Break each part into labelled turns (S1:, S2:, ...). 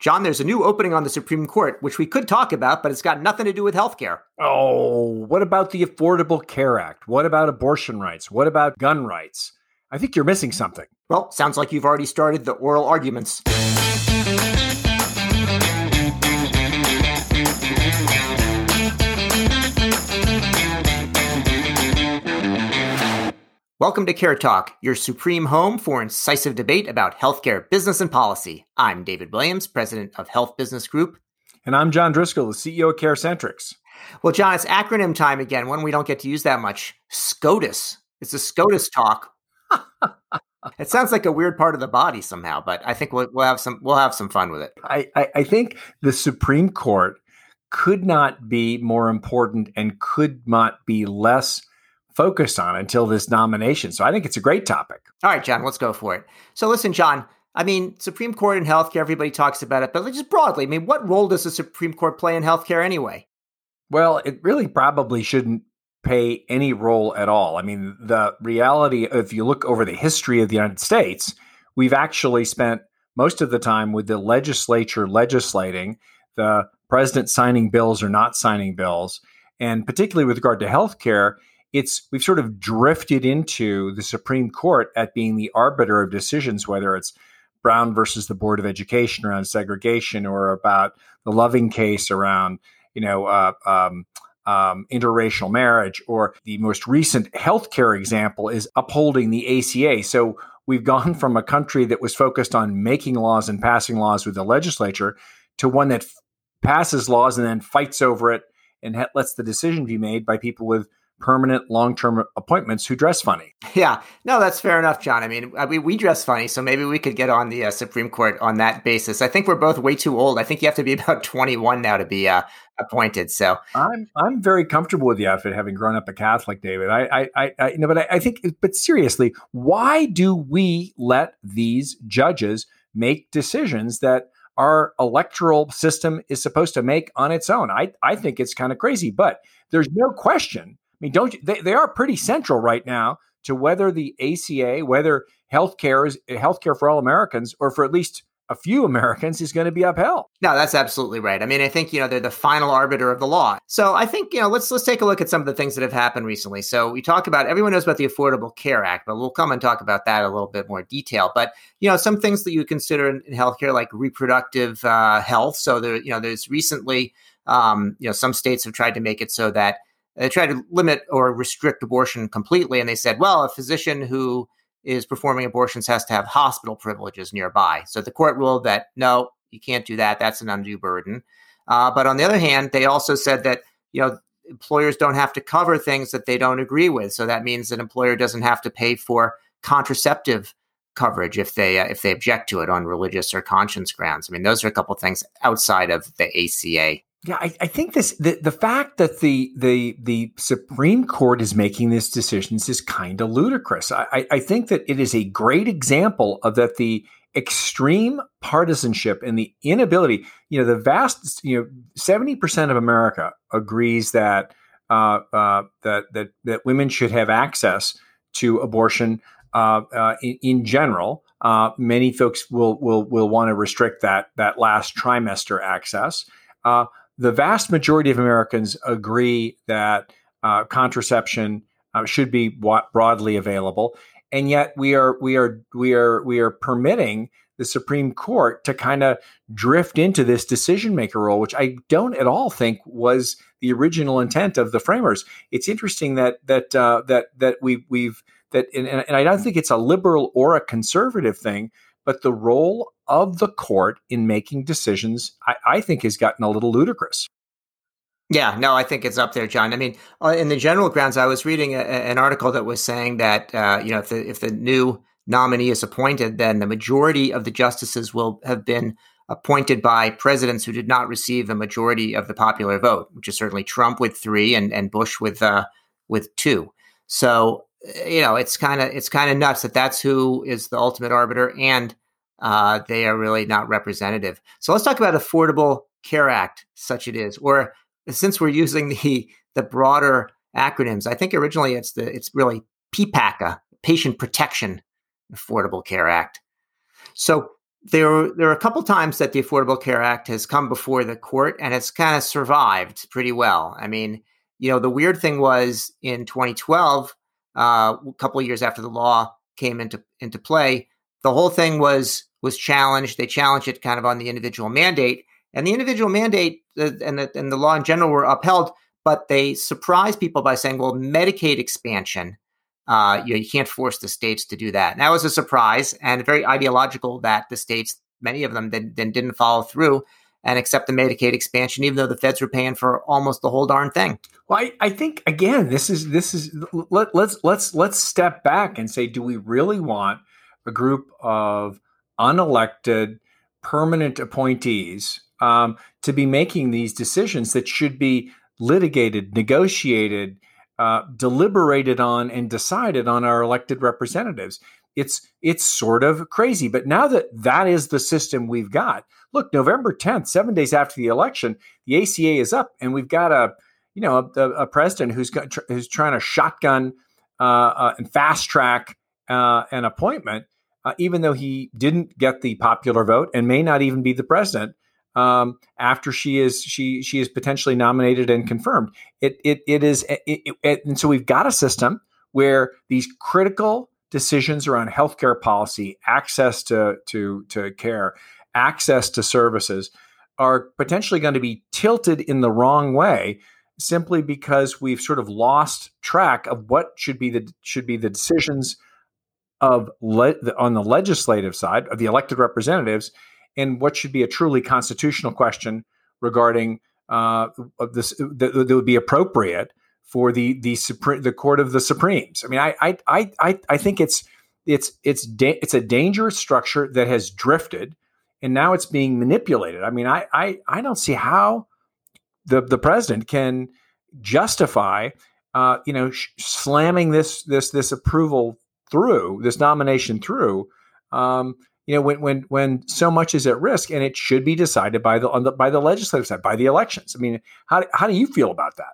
S1: John, there's a new opening on the Supreme Court, which we could talk about, but it's got nothing to do with healthcare.
S2: Oh, what about the Affordable Care Act? What about abortion rights? What about gun rights? I think you're missing something.
S1: Well, sounds like you've already started the oral arguments. Welcome to Care Talk, your supreme home for incisive debate about healthcare business and policy. I'm David Williams, president of Health Business Group.
S2: And I'm John Driscoll, the CEO of CareCentrix.
S1: Well, John, it's acronym time again, one we don't get to use that much. SCOTUS. It's a SCOTUS talk. it sounds like a weird part of the body somehow, but I think we'll, we'll have some we'll have some fun with it.
S2: I, I, I think the Supreme Court could not be more important and could not be less focused on until this nomination. So I think it's a great topic.
S1: All right, John, let's go for it. So listen, John, I mean, Supreme Court in healthcare, everybody talks about it, but just broadly, I mean, what role does the Supreme Court play in healthcare anyway?
S2: Well, it really probably shouldn't play any role at all. I mean, the reality, if you look over the history of the United States, we've actually spent most of the time with the legislature legislating, the president signing bills or not signing bills. And particularly with regard to healthcare, it's we've sort of drifted into the Supreme Court at being the arbiter of decisions, whether it's Brown versus the Board of Education around segregation, or about the Loving case around you know uh, um, um, interracial marriage, or the most recent healthcare example is upholding the ACA. So we've gone from a country that was focused on making laws and passing laws with the legislature to one that f- passes laws and then fights over it and ha- lets the decision be made by people with permanent long-term appointments who dress funny.
S1: Yeah, no, that's fair enough, John. I mean, I mean, we dress funny, so maybe we could get on the uh, Supreme Court on that basis. I think we're both way too old. I think you have to be about 21 now to be uh, appointed. So
S2: I'm I'm very comfortable with the outfit, having grown up a Catholic, David. I I, I you know, but I, I think, but seriously, why do we let these judges make decisions that? Our electoral system is supposed to make on its own. I, I think it's kind of crazy, but there's no question I mean, don't you, they, they are pretty central right now to whether the ACA, whether healthcare is healthcare for all Americans, or for at least a few Americans is going to be upheld.
S1: No, that's absolutely right. I mean, I think you know they're the final arbiter of the law. So I think you know let's let's take a look at some of the things that have happened recently. So we talk about everyone knows about the Affordable Care Act, but we'll come and talk about that a little bit more detail. But you know some things that you consider in, in healthcare like reproductive uh, health. So there you know there's recently um, you know some states have tried to make it so that they tried to limit or restrict abortion completely. And they said, well, a physician who is performing abortions has to have hospital privileges nearby. So the court ruled that no, you can't do that. That's an undue burden. Uh, but on the other hand, they also said that you know employers don't have to cover things that they don't agree with. So that means an employer doesn't have to pay for contraceptive coverage if they uh, if they object to it on religious or conscience grounds. I mean, those are a couple things outside of the ACA.
S2: Yeah, I, I, think this the, the fact that the the the Supreme Court is making these decisions is kind of ludicrous. I, I think that it is a great example of that the extreme partisanship and the inability, you know, the vast, you know, seventy percent of America agrees that uh, uh, that that that women should have access to abortion uh, uh in, in, general. Uh, many folks will will will want to restrict that that last trimester access. Uh, the vast majority of Americans agree that uh, contraception uh, should be broadly available, and yet we are we are we are we are permitting the Supreme Court to kind of drift into this decision maker role, which I don't at all think was the original intent of the framers. It's interesting that that uh, that that we we've that and, and I don't think it's a liberal or a conservative thing, but the role of the court in making decisions, I, I think, has gotten a little ludicrous.
S1: Yeah, no, I think it's up there, John. I mean, uh, in the general grounds, I was reading a, an article that was saying that uh, you know if the if the new nominee is appointed, then the majority of the justices will have been appointed by presidents who did not receive a majority of the popular vote, which is certainly Trump with three and and Bush with uh, with two. So you know, it's kind of it's kind of nuts that that's who is the ultimate arbiter, and uh, they are really not representative. So let's talk about Affordable Care Act, such it is, or since we're using the the broader acronyms, I think originally it's the it's really PPACA, Patient Protection Affordable Care Act. So there, there are a couple times that the Affordable Care Act has come before the court and it's kind of survived pretty well. I mean, you know, the weird thing was in 2012, uh, a couple years after the law came into into play, the whole thing was was challenged. They challenged it kind of on the individual mandate, and the individual mandate uh, and the, and the law in general were upheld. But they surprised people by saying, "Well, Medicaid expansion uh, you, know, you can't force the states to do that. And that was a surprise and very ideological that the states, many of them, then, then didn't follow through and accept the Medicaid expansion, even though the feds were paying for almost the whole darn thing.
S2: Well, I, I think again, this is this is let, let's let's let's step back and say, do we really want a group of unelected permanent appointees um, to be making these decisions that should be litigated, negotiated, uh, deliberated on and decided on our elected representatives. It's it's sort of crazy, but now that that is the system we've got, look, November 10th, seven days after the election, the ACA is up, and we've got a you know a, a president who's got, who's trying to shotgun uh, uh, and fast track uh, an appointment, uh, even though he didn't get the popular vote and may not even be the president um, after she is she she is potentially nominated and confirmed. It it it is it, it, and so we've got a system where these critical decisions around healthcare policy, access to to to care, access to services are potentially going to be tilted in the wrong way simply because we've sort of lost track of what should be the should be the decisions of le- on the legislative side of the elected representatives and what should be a truly constitutional question regarding uh, this that, that would be appropriate for the the the Court of the Supremes. I mean, I I I I think it's it's it's da- it's a dangerous structure that has drifted, and now it's being manipulated. I mean, I I I don't see how the the president can justify uh, you know sh- slamming this this this approval through this nomination through um, you know, when when when so much is at risk, and it should be decided by the, the by the legislative side, by the elections. I mean, how how do you feel about that?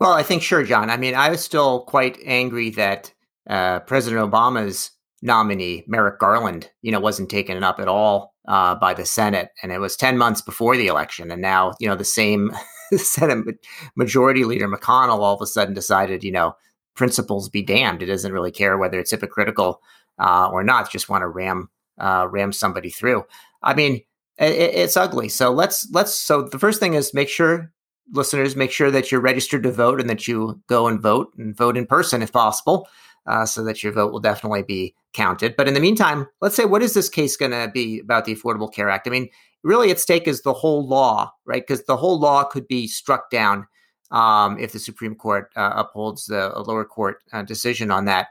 S1: Well, I think sure, John. I mean, I was still quite angry that uh, President Obama's nominee, Merrick Garland, you know, wasn't taken up at all uh, by the Senate, and it was ten months before the election, and now you know the same Senate Majority Leader McConnell all of a sudden decided, you know, principles be damned. It doesn't really care whether it's hypocritical uh, or not. Just want to ram uh, ram somebody through. I mean, it, it's ugly. So let's let's. So the first thing is make sure listeners make sure that you're registered to vote and that you go and vote and vote in person if possible, uh, so that your vote will definitely be counted. But in the meantime, let's say what is this case going to be about the Affordable Care Act? I mean, really, at stake is the whole law, right? Because the whole law could be struck down um, if the Supreme Court uh, upholds the lower court uh, decision on that.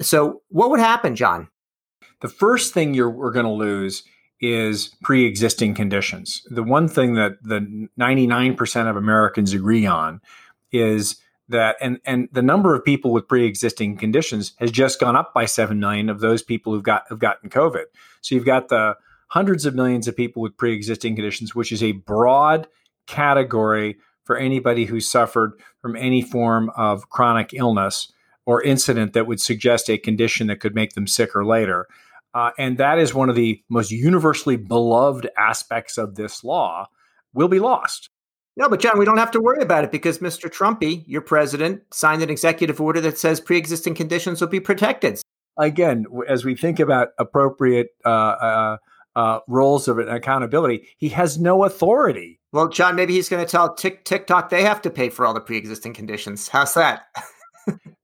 S1: So, what would happen, John?
S2: The first thing you're we're going to lose is pre-existing conditions. The one thing that the 99% of Americans agree on is that and and the number of people with pre-existing conditions has just gone up by 7 million of those people who've got have gotten covid. So you've got the hundreds of millions of people with pre-existing conditions which is a broad category for anybody who suffered from any form of chronic illness or incident that would suggest a condition that could make them sicker later. Uh, and that is one of the most universally beloved aspects of this law, will be lost.
S1: No, but John, we don't have to worry about it because Mr. Trumpy, your president, signed an executive order that says pre existing conditions will be protected.
S2: Again, as we think about appropriate uh, uh, uh, roles of accountability, he has no authority.
S1: Well, John, maybe he's going to tell TikTok they have to pay for all the pre existing conditions. How's that?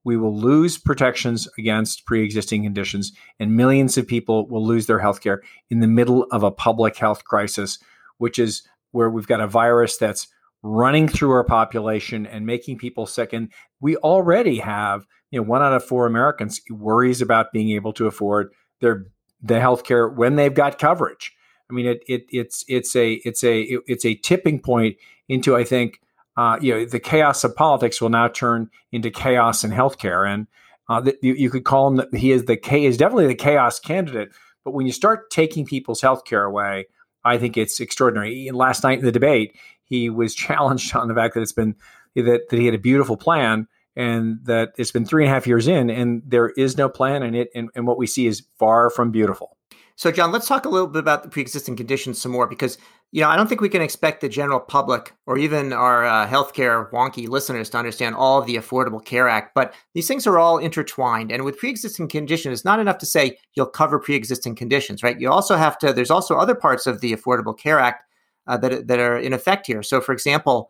S2: we will lose protections against pre-existing conditions and millions of people will lose their health care in the middle of a public health crisis which is where we've got a virus that's running through our population and making people sick. And we already have you know one out of four americans worries about being able to afford their the health care when they've got coverage. I mean it, it it's it's a it's a it's a tipping point into i think uh, you know, the chaos of politics will now turn into chaos in healthcare. And uh, the, you, you, could call him that he is the is definitely the chaos candidate. But when you start taking people's healthcare away, I think it's extraordinary. Last night in the debate, he was challenged on the fact that it's been that, that he had a beautiful plan and that it's been three and a half years in and there is no plan in it. And, and what we see is far from beautiful.
S1: So, John, let's talk a little bit about the pre-existing conditions some more, because you know I don't think we can expect the general public or even our uh, healthcare wonky listeners to understand all of the Affordable Care Act. But these things are all intertwined, and with pre-existing conditions, it's not enough to say you'll cover pre-existing conditions, right? You also have to. There's also other parts of the Affordable Care Act uh, that that are in effect here. So, for example,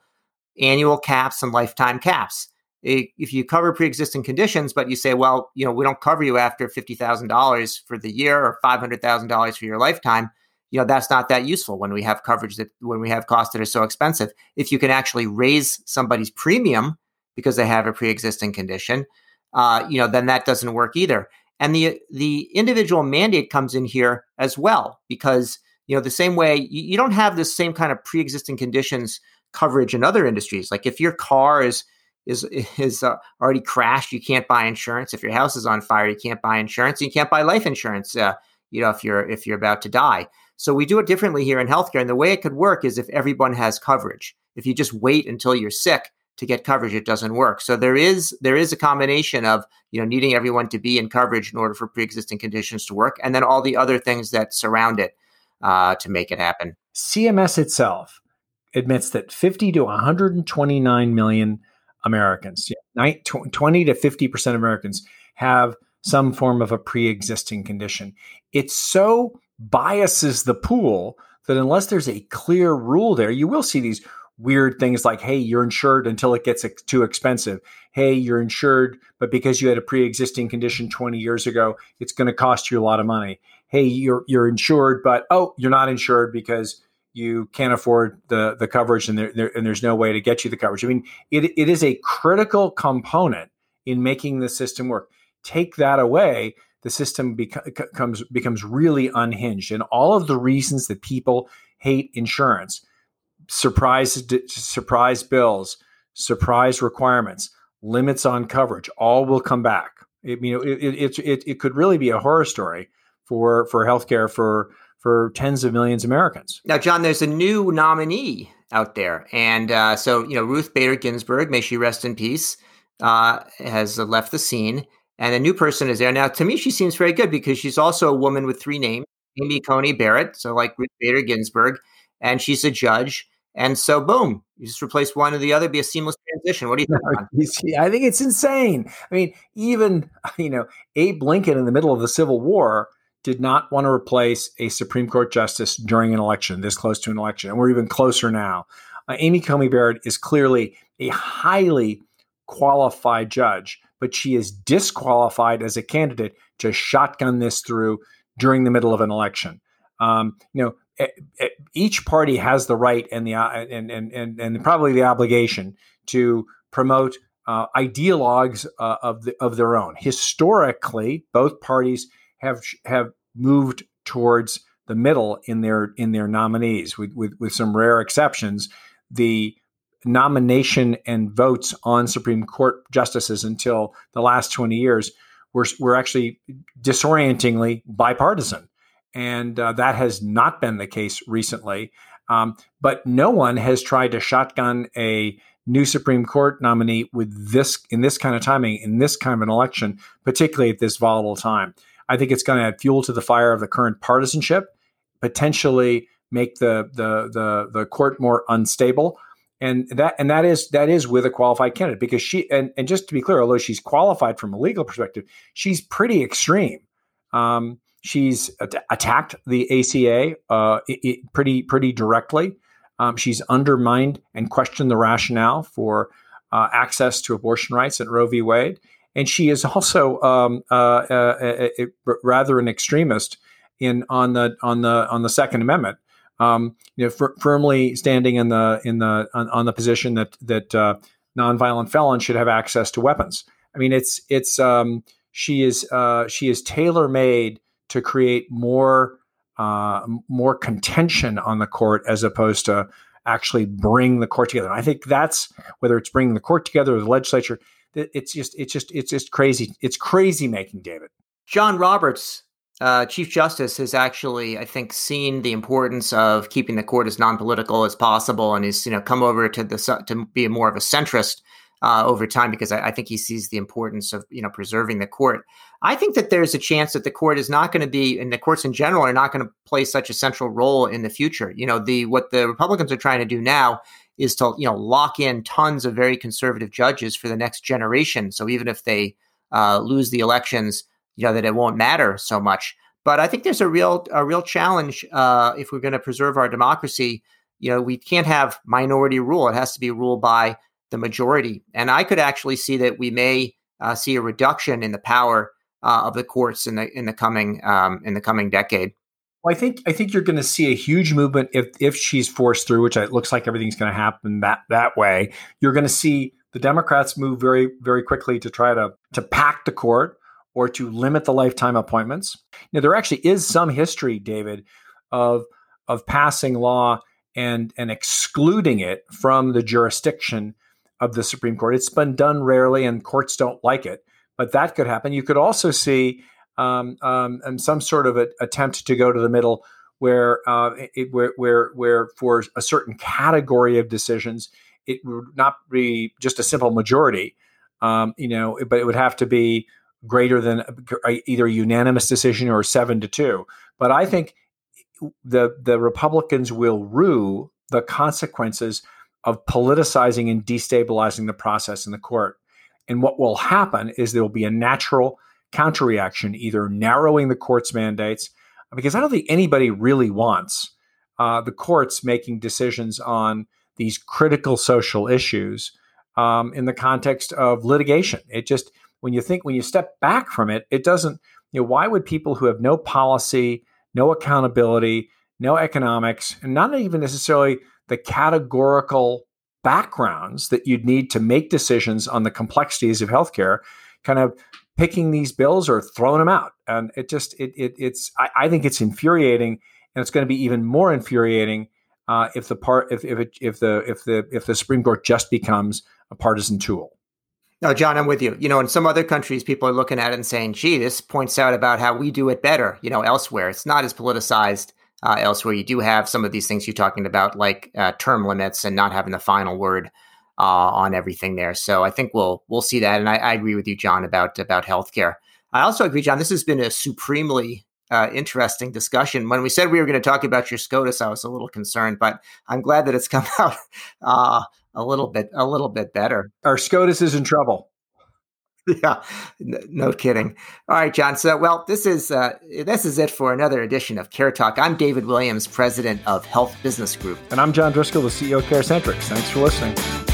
S1: annual caps and lifetime caps if you cover pre-existing conditions, but you say, well, you know, we don't cover you after fifty thousand dollars for the year or five hundred thousand dollars for your lifetime, you know, that's not that useful when we have coverage that when we have costs that are so expensive. If you can actually raise somebody's premium because they have a pre-existing condition, uh, you know, then that doesn't work either. And the the individual mandate comes in here as well because you know the same way you, you don't have the same kind of pre-existing conditions coverage in other industries. Like if your car is is is uh, already crashed, you can't buy insurance. If your house is on fire, you can't buy insurance. You can't buy life insurance. Uh, you know, if you're if you're about to die. So we do it differently here in healthcare, and the way it could work is if everyone has coverage. If you just wait until you're sick to get coverage, it doesn't work. So there is there is a combination of you know needing everyone to be in coverage in order for pre-existing conditions to work, and then all the other things that surround it uh, to make it happen.
S2: CMS itself admits that 50 to 129 million Americans, 20 to 50% Americans have some form of a pre existing condition. It's so biases the pool that unless there's a clear rule there, you will see these weird things like, hey, you're insured until it gets too expensive. Hey, you're insured, but because you had a pre existing condition 20 years ago, it's going to cost you a lot of money. Hey, you're, you're insured, but oh, you're not insured because you can't afford the the coverage and there, there, and there's no way to get you the coverage. I mean, it, it is a critical component in making the system work. Take that away, the system becomes becomes really unhinged, and all of the reasons that people hate insurance, surprise surprise bills, surprise requirements, limits on coverage, all will come back. It, you know, it, it, it, could really be a horror story for for healthcare for for tens of millions of Americans.
S1: Now, John, there's a new nominee out there. And uh, so, you know, Ruth Bader Ginsburg, may she rest in peace, uh, has left the scene. And a new person is there. Now, to me, she seems very good because she's also a woman with three names Amy Coney Barrett. So, like Ruth Bader Ginsburg. And she's a judge. And so, boom, you just replace one or the other, be a seamless transition. What do you
S2: think? I think it's insane. I mean, even, you know, Abe Lincoln in the middle of the Civil War did not want to replace a Supreme Court justice during an election, this close to an election. And we're even closer now. Uh, Amy Coney Barrett is clearly a highly qualified judge, but she is disqualified as a candidate to shotgun this through during the middle of an election. Um, you know, each party has the right and the uh, and and and, and probably the obligation to promote uh, ideologues uh, of the, of their own. Historically, both parties have have moved towards the middle in their in their nominees, with with, with some rare exceptions. The nomination and votes on Supreme Court justices until the last 20 years were, were actually disorientingly bipartisan. And uh, that has not been the case recently. Um, but no one has tried to shotgun a new Supreme Court nominee with this in this kind of timing, in this kind of an election, particularly at this volatile time. I think it's going to add fuel to the fire of the current partisanship, potentially make the the the the court more unstable. And that and that is that is with a qualified candidate because she and, and just to be clear, although she's qualified from a legal perspective, she's pretty extreme. Um, she's attacked the ACA uh, it, it pretty pretty directly. Um, she's undermined and questioned the rationale for uh, access to abortion rights at Roe v. Wade and she is also um, uh, a, a, a, rather an extremist in on the on the on the Second Amendment. Um, you know, firmly standing in the in the on, on the position that that uh, nonviolent felons should have access to weapons. I mean, it's it's um, she is uh, she is tailor made to create more uh, more contention on the court as opposed to actually bring the court together. And I think that's whether it's bringing the court together or the legislature it's just it's just it's just crazy. It's crazy making, David.
S1: John Roberts, uh, Chief Justice, has actually, I think, seen the importance of keeping the court as non-political as possible, and he's you know come over to the to be more of a centrist uh, over time because I, I, think he sees the importance of you know preserving the court. I think that there's a chance that the court is not going to be, and the courts in general are not going to play such a central role in the future. You know, the what the Republicans are trying to do now is to you know lock in tons of very conservative judges for the next generation. So even if they uh, lose the elections, you know that it won't matter so much. But I think there's a real a real challenge uh, if we're going to preserve our democracy. You know, we can't have minority rule; it has to be ruled by the majority. And I could actually see that we may uh, see a reduction in the power uh, of the courts in the in the coming um, in the coming decade.
S2: Well, I think I think you're going to see a huge movement if if she's forced through, which it looks like everything's going to happen that that way. You're going to see the Democrats move very very quickly to try to to pack the court or to limit the lifetime appointments. Now, there actually is some history, David, of of passing law and and excluding it from the jurisdiction of the Supreme Court. It's been done rarely, and courts don't like it, but that could happen. You could also see um, um, some sort of a, attempt to go to the middle, where, uh, it, where where where for a certain category of decisions, it would not be just a simple majority, um, you know, but it would have to be greater than either a unanimous decision or seven to two. But I think the the Republicans will rue the consequences of politicizing and destabilizing the process in the court. And what will happen is there will be a natural counterreaction, either narrowing the court's mandates, because I don't think anybody really wants uh, the courts making decisions on these critical social issues um, in the context of litigation. It just, when you think, when you step back from it, it doesn't, you know, why would people who have no policy, no accountability, no economics, and not even necessarily the categorical backgrounds that you'd need to make decisions on the complexities of healthcare, kind of picking these bills or throwing them out. And it just it, it it's I, I think it's infuriating, and it's going to be even more infuriating uh, if the part if if, it, if the if the if the Supreme Court just becomes a partisan tool.
S1: No, John, I'm with you. You know, in some other countries, people are looking at it and saying, "Gee, this points out about how we do it better." You know, elsewhere, it's not as politicized uh, elsewhere. You do have some of these things you're talking about, like uh, term limits and not having the final word uh, on everything there. So I think we'll we'll see that, and I, I, agree with you, John, about about healthcare. I also agree, John. This has been a supremely uh, interesting discussion. When we said we were going to talk about your SCOTUS, I was a little concerned, but I'm glad that it's come out uh, a little bit a little bit better.
S2: Our SCOTUS is in trouble.
S1: yeah, no kidding. All right, John. So, well, this is uh, this is it for another edition of Care Talk. I'm David Williams, president of Health Business Group,
S2: and I'm John Driscoll, the CEO of CareCentrix. Thanks for listening.